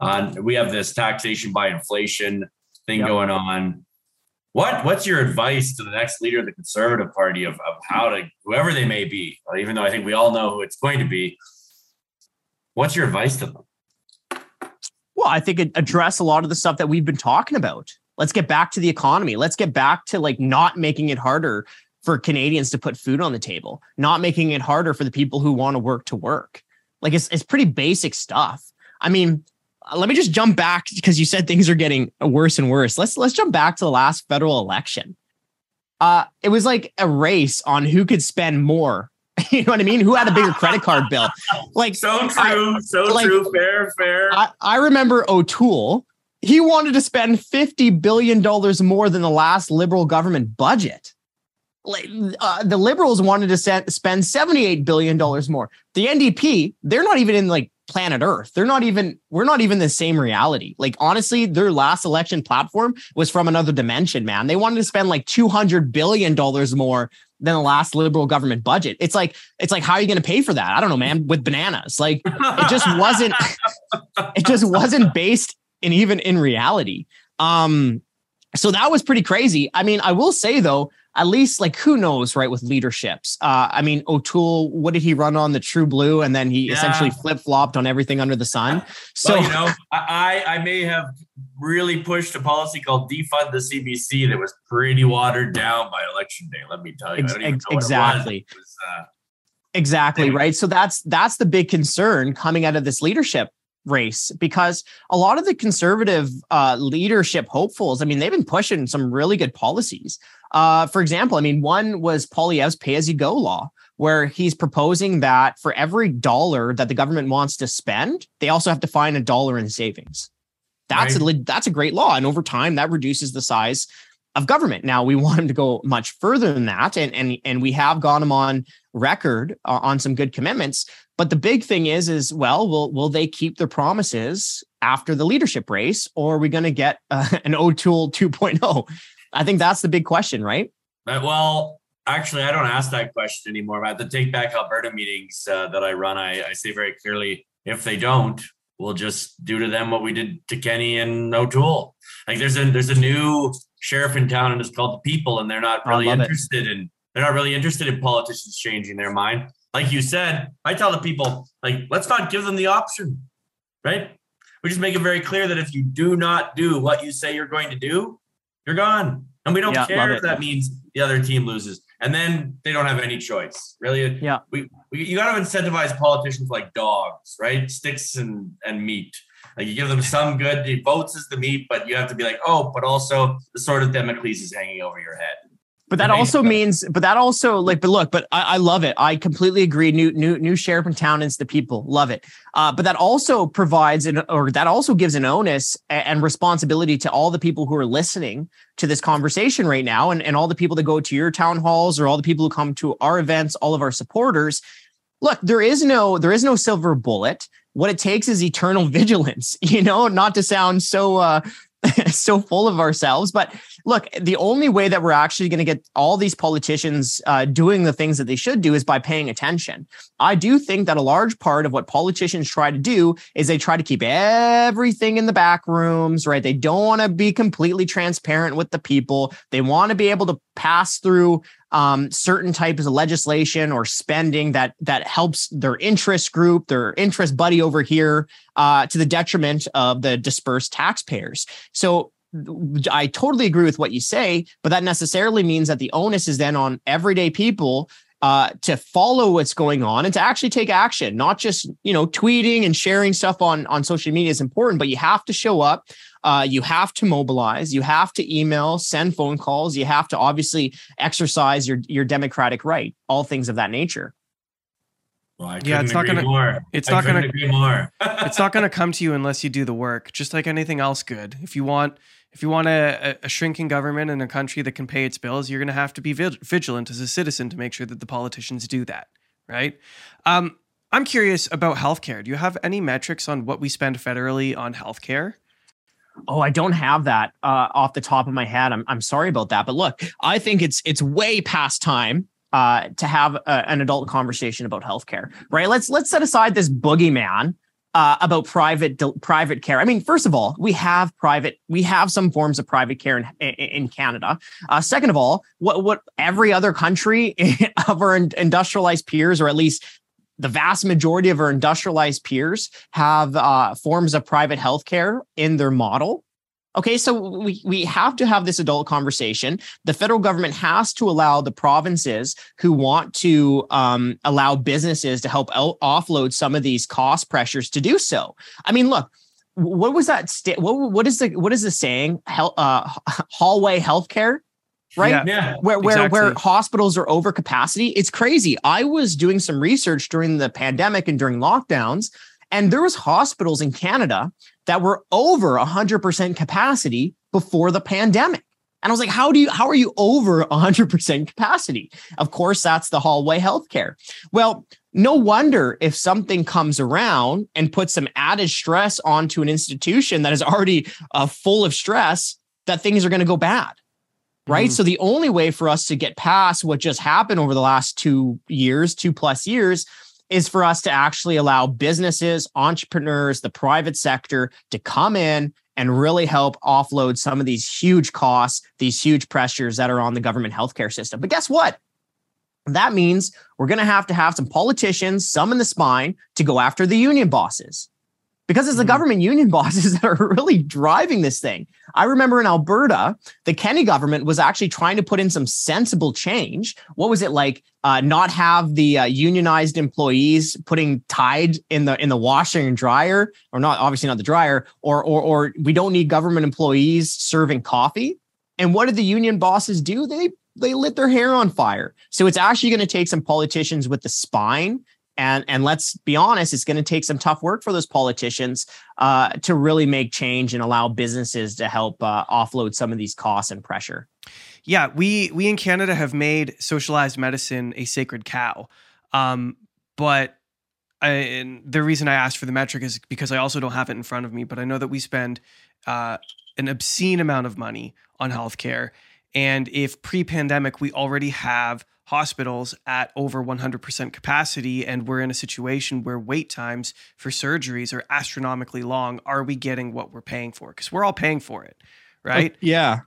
Uh, we have this taxation by inflation thing yep. going on. What what's your advice to the next leader of the Conservative Party of, of how to whoever they may be, even though I think we all know who it's going to be. What's your advice to them? Well, I think it address a lot of the stuff that we've been talking about. Let's get back to the economy. Let's get back to like not making it harder for Canadians to put food on the table, not making it harder for the people who want to work to work. Like it's it's pretty basic stuff. I mean, let me just jump back because you said things are getting worse and worse. Let's let's jump back to the last federal election. Uh, it was like a race on who could spend more. you know what I mean? Who had a bigger credit card bill? Like so true, I, so like, true, fair, fair. I, I remember O'Toole he wanted to spend $50 billion more than the last liberal government budget. Uh, the liberals wanted to spend $78 billion more. The NDP, they're not even in like planet Earth. They're not even, we're not even the same reality. Like, honestly, their last election platform was from another dimension, man. They wanted to spend like $200 billion more than the last liberal government budget. It's like, it's like, how are you going to pay for that? I don't know, man, with bananas. Like, it just wasn't, it just wasn't based and even in reality. Um, so that was pretty crazy. I mean, I will say though, at least like who knows, right? With leaderships. Uh, I mean, O'Toole, what did he run on the True Blue, and then he yeah. essentially flip flopped on everything under the sun. So well, you know, I I may have really pushed a policy called defund the CBC that was pretty watered down by election day. Let me tell you, ex- exactly. It was, exactly right. So that's that's the big concern coming out of this leadership race because a lot of the conservative uh, leadership hopefuls, I mean, they've been pushing some really good policies. Uh, for example, I mean, one was Poilievre's pay as you go law, where he's proposing that for every dollar that the government wants to spend, they also have to find a dollar in savings. That's right. a that's a great law, and over time, that reduces the size of government. Now we want him to go much further than that, and and and we have got him on record uh, on some good commitments. But the big thing is, is well, will will they keep their promises after the leadership race, or are we going to get uh, an O'Toole 2.0? I think that's the big question, right? Uh, well, actually, I don't ask that question anymore. At the Take Back Alberta meetings uh, that I run, I, I say very clearly, if they don't, we'll just do to them what we did to Kenney and O'Toole. Like there's a there's a new sheriff in town, and it's called the People, and they're not really interested it. in they're not really interested in politicians changing their mind like you said, I tell the people, like, let's not give them the option, right? We just make it very clear that if you do not do what you say you're going to do, you're gone. And we don't yeah, care if that means the other team loses. And then they don't have any choice. Really? Yeah. We, we you got to incentivize politicians like dogs, right? Sticks and, and meat. Like you give them some good the votes is the meat, but you have to be like, oh, but also the sword of Damocles is hanging over your head. But that also means, but that also like, but look, but I, I, love it. I completely agree. New, new, new sheriff in town is the people love it. Uh, but that also provides an, or that also gives an onus and responsibility to all the people who are listening to this conversation right now, and, and all the people that go to your town halls or all the people who come to our events, all of our supporters. Look, there is no, there is no silver bullet. What it takes is eternal vigilance. You know, not to sound so, uh, so full of ourselves. But look, the only way that we're actually going to get all these politicians uh, doing the things that they should do is by paying attention. I do think that a large part of what politicians try to do is they try to keep everything in the back rooms, right? They don't want to be completely transparent with the people. They want to be able to pass through um, certain types of legislation or spending that that helps their interest group, their interest buddy over here, uh, to the detriment of the dispersed taxpayers. So I totally agree with what you say, but that necessarily means that the onus is then on everyday people uh, to follow what's going on and to actually take action. Not just you know tweeting and sharing stuff on on social media is important, but you have to show up. Uh, you have to mobilize. You have to email, send phone calls. You have to obviously exercise your your democratic right. All things of that nature. Well, yeah, it's not gonna. More. It's I not gonna. agree more. it's not gonna come to you unless you do the work. Just like anything else, good. If you want, if you want a, a shrinking government in a country that can pay its bills, you're gonna have to be vigilant as a citizen to make sure that the politicians do that. Right. Um, I'm curious about healthcare. Do you have any metrics on what we spend federally on healthcare? Oh, I don't have that uh, off the top of my head. I'm I'm sorry about that. But look, I think it's it's way past time uh, to have a, an adult conversation about healthcare, right? Let's let's set aside this boogeyman uh, about private private care. I mean, first of all, we have private, we have some forms of private care in, in, Canada. Uh, second of all, what what every other country of our industrialized peers, or at least the vast majority of our industrialized peers, have uh, forms of private healthcare in their model. Okay, so we, we have to have this adult conversation. The federal government has to allow the provinces who want to um, allow businesses to help out, offload some of these cost pressures to do so. I mean, look, what was that? Sta- what what is the what is the saying? Hel- uh, hallway healthcare, right? Yeah, yeah where where exactly. where hospitals are over capacity. It's crazy. I was doing some research during the pandemic and during lockdowns, and there was hospitals in Canada that were over 100% capacity before the pandemic. And I was like, how do you, how are you over 100% capacity? Of course, that's the hallway healthcare. Well, no wonder if something comes around and puts some added stress onto an institution that is already uh, full of stress, that things are going to go bad. Right. Mm. So the only way for us to get past what just happened over the last two years, two plus years, is for us to actually allow businesses, entrepreneurs, the private sector to come in and really help offload some of these huge costs, these huge pressures that are on the government healthcare system. But guess what? That means we're going to have to have some politicians, some in the spine, to go after the union bosses because it's the mm-hmm. government union bosses that are really driving this thing. I remember in Alberta, the Kenney government was actually trying to put in some sensible change. What was it like? Uh, not have the uh, unionized employees putting Tide in the in the washer and dryer, or not obviously not the dryer, or or or we don't need government employees serving coffee. And what did the union bosses do? They they lit their hair on fire. So it's actually going to take some politicians with the spine and and let's be honest it's going to take some tough work for those politicians uh, to really make change and allow businesses to help uh, offload some of these costs and pressure yeah we we in canada have made socialized medicine a sacred cow um, but I, the reason I asked for the metric is because I also don't have it in front of me, but I know that we spend uh, an obscene amount of money on healthcare. And if pre pandemic, we already have hospitals at over 100% capacity and we're in a situation where wait times for surgeries are astronomically long are we getting what we're paying for because we're all paying for it right uh, yeah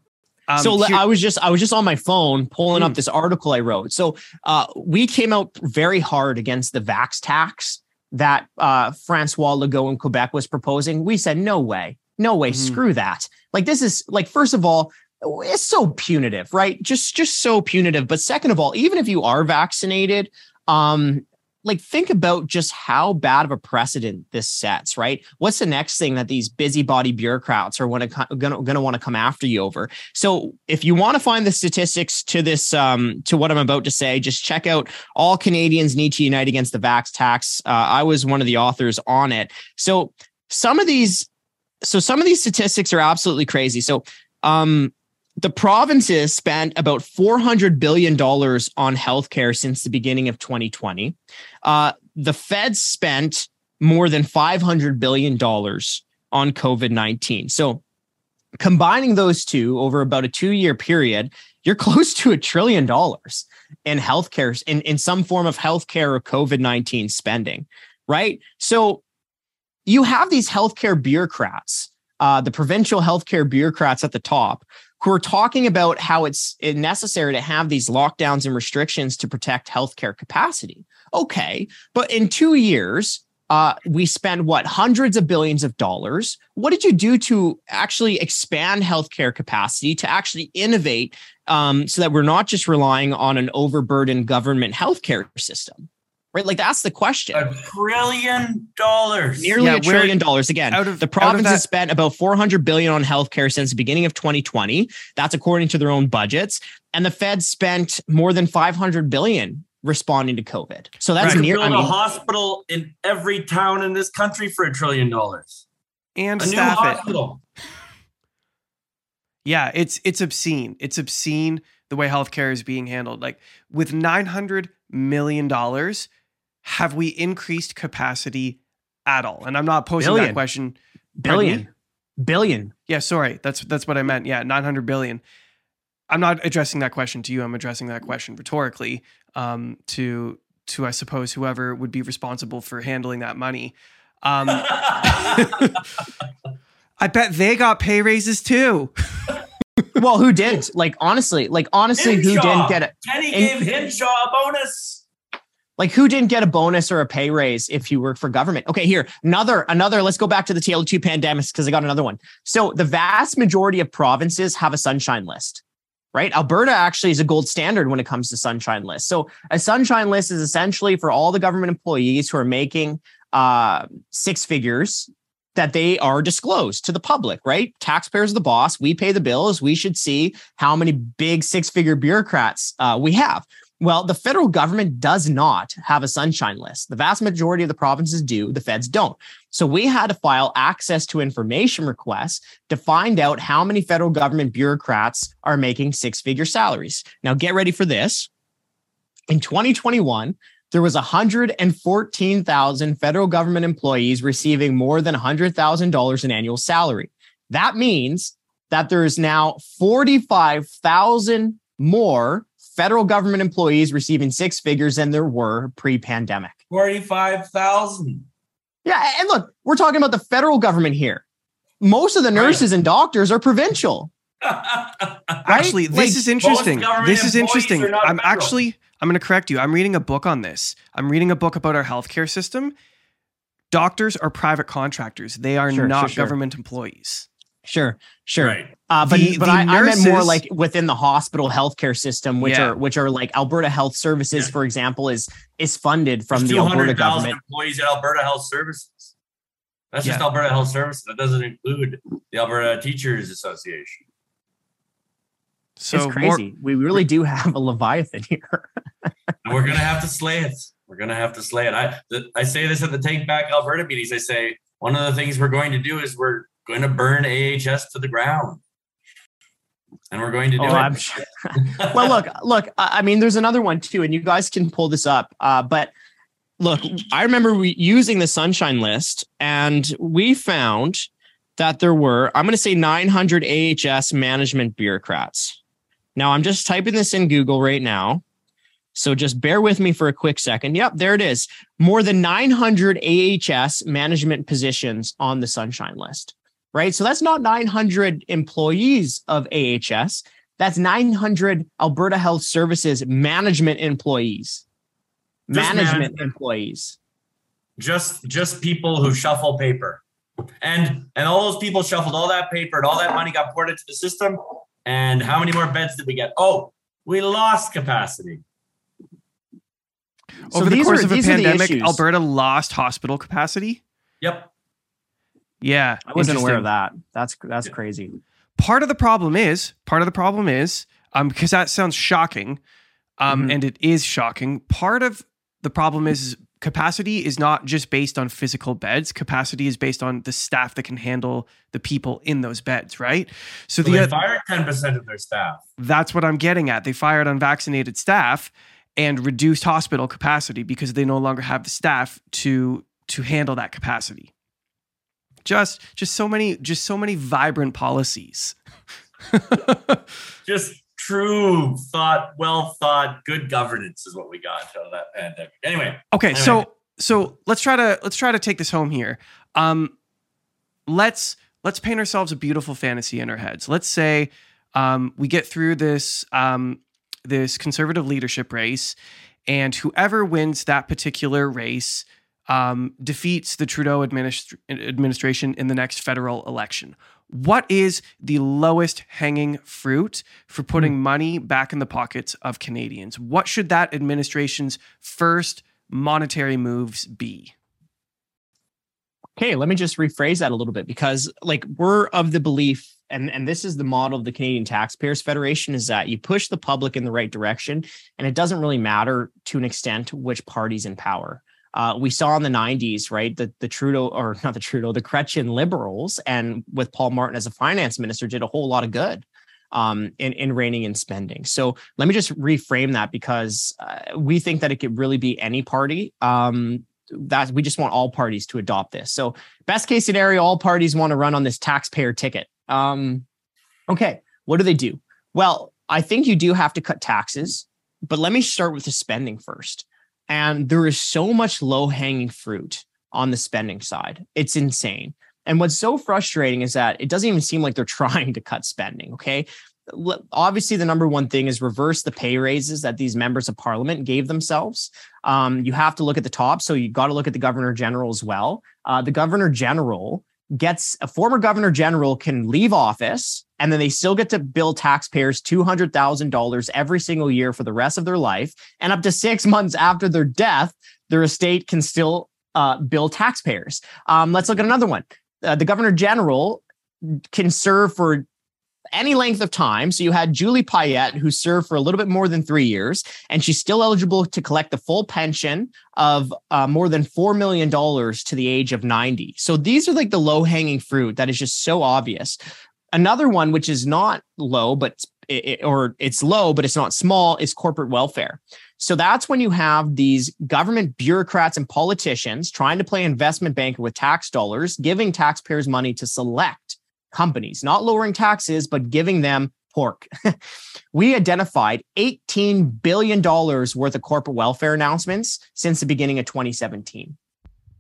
um, so here- I was just I was just on my phone pulling up hmm. this article I wrote. So uh, we came out very hard against the vax tax that uh, Francois Legault in Quebec was proposing. We said no way, no way, mm-hmm. screw that. Like this is like first of all, it's so punitive, right? Just just so punitive. But second of all, even if you are vaccinated, um, like think about just how bad of a precedent this sets, right? What's the next thing that these busybody bureaucrats are going to going to want to come after you over? So, if you want to find the statistics to this um, to what I'm about to say, just check out all Canadians need to unite against the vax tax. Uh, I was one of the authors on it. So, some of these so some of these statistics are absolutely crazy. So, um, the provinces spent about $400 billion on healthcare since the beginning of 2020. Uh, the feds spent more than $500 billion on COVID 19. So combining those two over about a two year period, you're close to a trillion dollars in healthcare, in, in some form of healthcare or COVID 19 spending, right? So you have these healthcare bureaucrats, uh, the provincial healthcare bureaucrats at the top, who are talking about how it's necessary to have these lockdowns and restrictions to protect healthcare capacity. Okay, but in two years, uh, we spend what hundreds of billions of dollars. What did you do to actually expand healthcare capacity to actually innovate um, so that we're not just relying on an overburdened government healthcare system? Right, like that's the question. A trillion dollars, nearly yeah, a trillion dollars. Again, of, the province has spent about 400 billion on healthcare since the beginning of 2020. That's according to their own budgets, and the Fed spent more than 500 billion responding to COVID. So that's right. near. Build I mean, a hospital in every town in this country for a trillion dollars and a staff new hospital. It. Yeah, it's it's obscene. It's obscene the way healthcare is being handled. Like with nine hundred million dollars, have we increased capacity at all? And I'm not posing billion. that question. Billion. Billion. Yeah, sorry. That's that's what I meant. Yeah, 900 billion. I'm not addressing that question to you. I'm addressing that question rhetorically um, to to I suppose whoever would be responsible for handling that money. Um, I bet they got pay raises too. well, who didn't? Like honestly, like honestly, Hinshaw. who didn't get it? Kenney gave Hinshaw a bonus. Like who didn't get a bonus or a pay raise if you work for government? Okay, here another another. Let's go back to the TL2 pandemics because I got another one. So the vast majority of provinces have a sunshine list right? Alberta actually is a gold standard when it comes to sunshine list. So a sunshine list is essentially for all the government employees who are making uh, six figures that they are disclosed to the public, right? Taxpayers are the boss. We pay the bills. We should see how many big six figure bureaucrats uh, we have. Well, the federal government does not have a sunshine list. The vast majority of the provinces do, the feds don't. So we had to file access to information requests to find out how many federal government bureaucrats are making six figure salaries. Now, get ready for this. In 2021, there was 114,000 federal government employees receiving more than $100,000 in annual salary. That means that there is now 45,000 more federal government employees receiving six figures than there were pre-pandemic. 45,000. Yeah, and look, we're talking about the federal government here. Most of the nurses right. and doctors are provincial. Actually, this like, is interesting. This is interesting. I'm federal. actually I'm going to correct you. I'm reading a book on this. I'm reading a book about our healthcare system. Doctors are private contractors. They are sure, not sure, sure. government employees. Sure, sure. Right. Uh, but the, but the I, nurses, I, meant more like within the hospital healthcare system, which yeah. are which are like Alberta Health Services, yeah. for example, is is funded from There's the Alberta government. Employees at Alberta Health Services. That's yeah. just Alberta Health Services. That doesn't include the Alberta Teachers Association. So it's crazy. More, we really do have a leviathan here. and we're gonna have to slay it. We're gonna have to slay it. I I say this at the Take Back Alberta meetings. I say one of the things we're going to do is we're going to burn AHS to the ground. And we're going to do oh, it. Sure. well, look, look. I mean, there's another one too, and you guys can pull this up. Uh, but look, I remember we, using the Sunshine List, and we found that there were, I'm going to say, 900 AHS management bureaucrats. Now, I'm just typing this in Google right now. So just bear with me for a quick second. Yep, there it is. More than 900 AHS management positions on the Sunshine List right? So that's not 900 employees of AHS. That's 900 Alberta Health Services management employees. Just management man, employees. Just just people who shuffle paper. And and all those people shuffled all that paper and all that money got poured into the system. And how many more beds did we get? Oh, we lost capacity. Over so the course are, of a pandemic, Alberta lost hospital capacity. Yep. Yeah, I wasn't aware of that. That's that's yeah. crazy. Part of the problem is part of the problem is um because that sounds shocking, um mm-hmm. and it is shocking. Part of the problem is capacity is not just based on physical beds. Capacity is based on the staff that can handle the people in those beds, right? So, so the, they fired ten percent of their staff. That's what I'm getting at. They fired unvaccinated staff and reduced hospital capacity because they no longer have the staff to to handle that capacity. Just just so many just so many vibrant policies. just true thought, well thought, good governance is what we got out of that pandemic. Anyway. Okay, anyway. so so let's try to let's try to take this home here. Um let's let's paint ourselves a beautiful fantasy in our heads. Let's say um, we get through this um, this conservative leadership race, and whoever wins that particular race um, defeats the Trudeau administ- administration in the next federal election. What is the lowest hanging fruit for putting mm. money back in the pockets of Canadians? What should that administration's first monetary moves be? Okay, let me just rephrase that a little bit because like we're of the belief and and this is the model of the Canadian Taxpayers Federation is that you push the public in the right direction and it doesn't really matter to an extent which party's in power. Uh, we saw in the 90s, right, that the Trudeau or not the Trudeau, the Chrétien liberals and with Paul Martin as a finance minister did a whole lot of good um, in, in reining in spending. So let me just reframe that because uh, we think that it could really be any party. Um, that we just want all parties to adopt this. So best case scenario, all parties want to run on this taxpayer ticket. Um, okay, what do they do? Well, I think you do have to cut taxes, but let me start with the spending first. And there is so much low hanging fruit on the spending side. It's insane. And what's so frustrating is that it doesn't even seem like they're trying to cut spending. Okay obviously the number one thing is reverse the pay raises that these members of parliament gave themselves um, you have to look at the top so you got to look at the governor general as well uh, the governor general gets a former governor general can leave office and then they still get to bill taxpayers $200000 every single year for the rest of their life. And up to six months after their death their estate can still uh, bill taxpayers. Um, let's look at another one. Uh, the governor general can serve for any length of time. So you had Julie Payette, who served for a little bit more than three years, and she's still eligible to collect the full pension of uh, more than $4 million to the age of 90. So these are like the low hanging fruit that is just so obvious. Another one, which is not low, but it, or it's low, but it's not small, is corporate welfare. So that's when you have these government bureaucrats and politicians trying to play investment banker with tax dollars, giving taxpayers money to select companies, not lowering taxes, but giving them pork. we identified $18 billion worth of corporate welfare announcements since the beginning of 2017.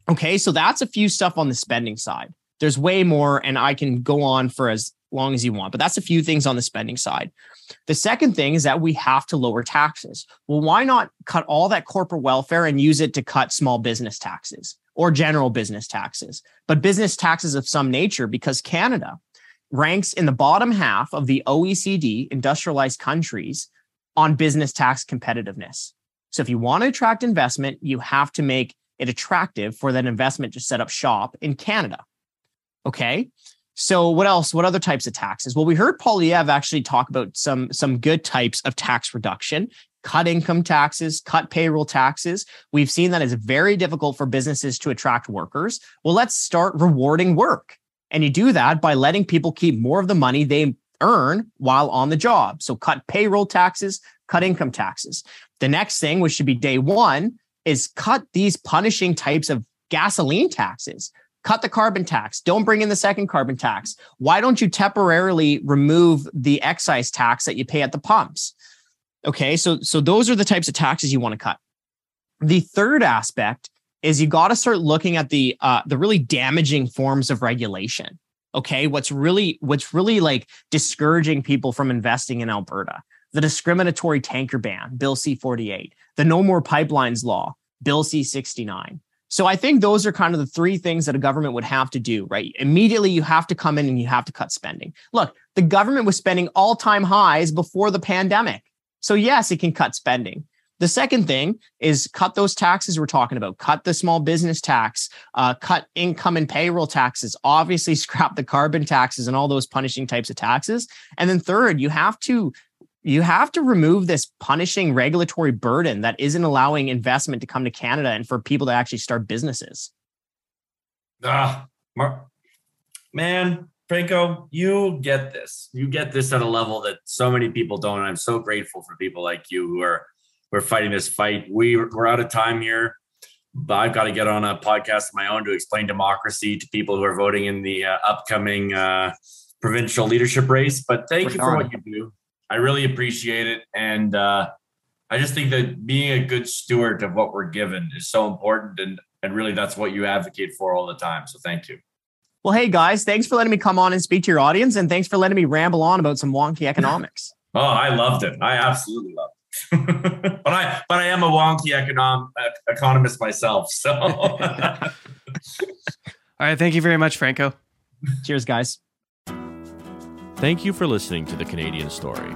Okay, so that's a few stuff on the spending side. There's way more, and I can go on for as long as you want, but that's a few things on the spending side. The second thing is that we have to lower taxes. Well, why not cut all that corporate welfare and use it to cut small business taxes? Or general business taxes, but business taxes of some nature because Canada ranks in the bottom half of the OECD industrialized countries on business tax competitiveness. So if you want to attract investment, you have to make it attractive for that investment to set up shop in Canada. Okay. So what else? What other types of taxes? Well, we heard Poilievre actually talk about some some good types of tax reduction cut income taxes, cut payroll taxes. We've seen that it's very difficult for businesses to attract workers. Well, let's start rewarding work. And you do that by letting people keep more of the money they earn while on the job. So cut payroll taxes, cut income taxes. The next thing, which should be day one, is cut these punishing types of gasoline taxes. Cut the carbon tax. Don't bring in the second carbon tax. Why don't you temporarily remove the excise tax that you pay at the pumps? Okay, so so those are the types of taxes you want to cut. The third aspect is you got to start looking at the uh, the really damaging forms of regulation. Okay, what's really what's really like discouraging people from investing in Alberta? The discriminatory tanker ban, Bill C48, the No More Pipelines law, Bill C69. So I think those are kind of the three things that a government would have to do, right? Immediately, you have to come in and you have to cut spending. Look, the government was spending all time highs before the pandemic. So, yes, it can cut spending. The second thing is cut those taxes we're talking about. Cut the small business tax, uh, cut income and payroll taxes, obviously scrap the carbon taxes and all those punishing types of taxes. And then third, you have to you have to remove this punishing regulatory burden that isn't allowing investment to come to Canada and for people to actually start businesses. Ah, man, Franco, you get this. You get this at a level that so many people don't. And I'm so grateful for people like you who are who are fighting this fight. We we're out of time here. But I've got to get on a podcast of my own to explain democracy to people who are voting in the uh, upcoming uh, provincial leadership race. But thank for you for what you do. I really appreciate it. And uh, I just think that being a good steward of what we're given is so important. And, and really, that's what you advocate for all the time. So thank you. Well, hey guys, thanks for letting me come on and speak to your audience, and thanks for letting me ramble on about some wonky economics. oh, I loved it. I absolutely loved it. but I but I am a wonky econom economist myself. So all right, thank you very much, Franco. Cheers, guys. Thank you for listening to the Canadian Story.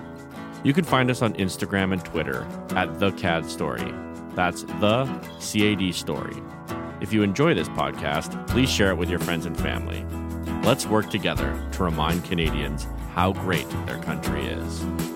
You can find us on Instagram and Twitter at the CAD Story. That's the CAD Story. If you enjoy this podcast, please share it with your friends and family. Let's work together to remind Canadians how great their country is.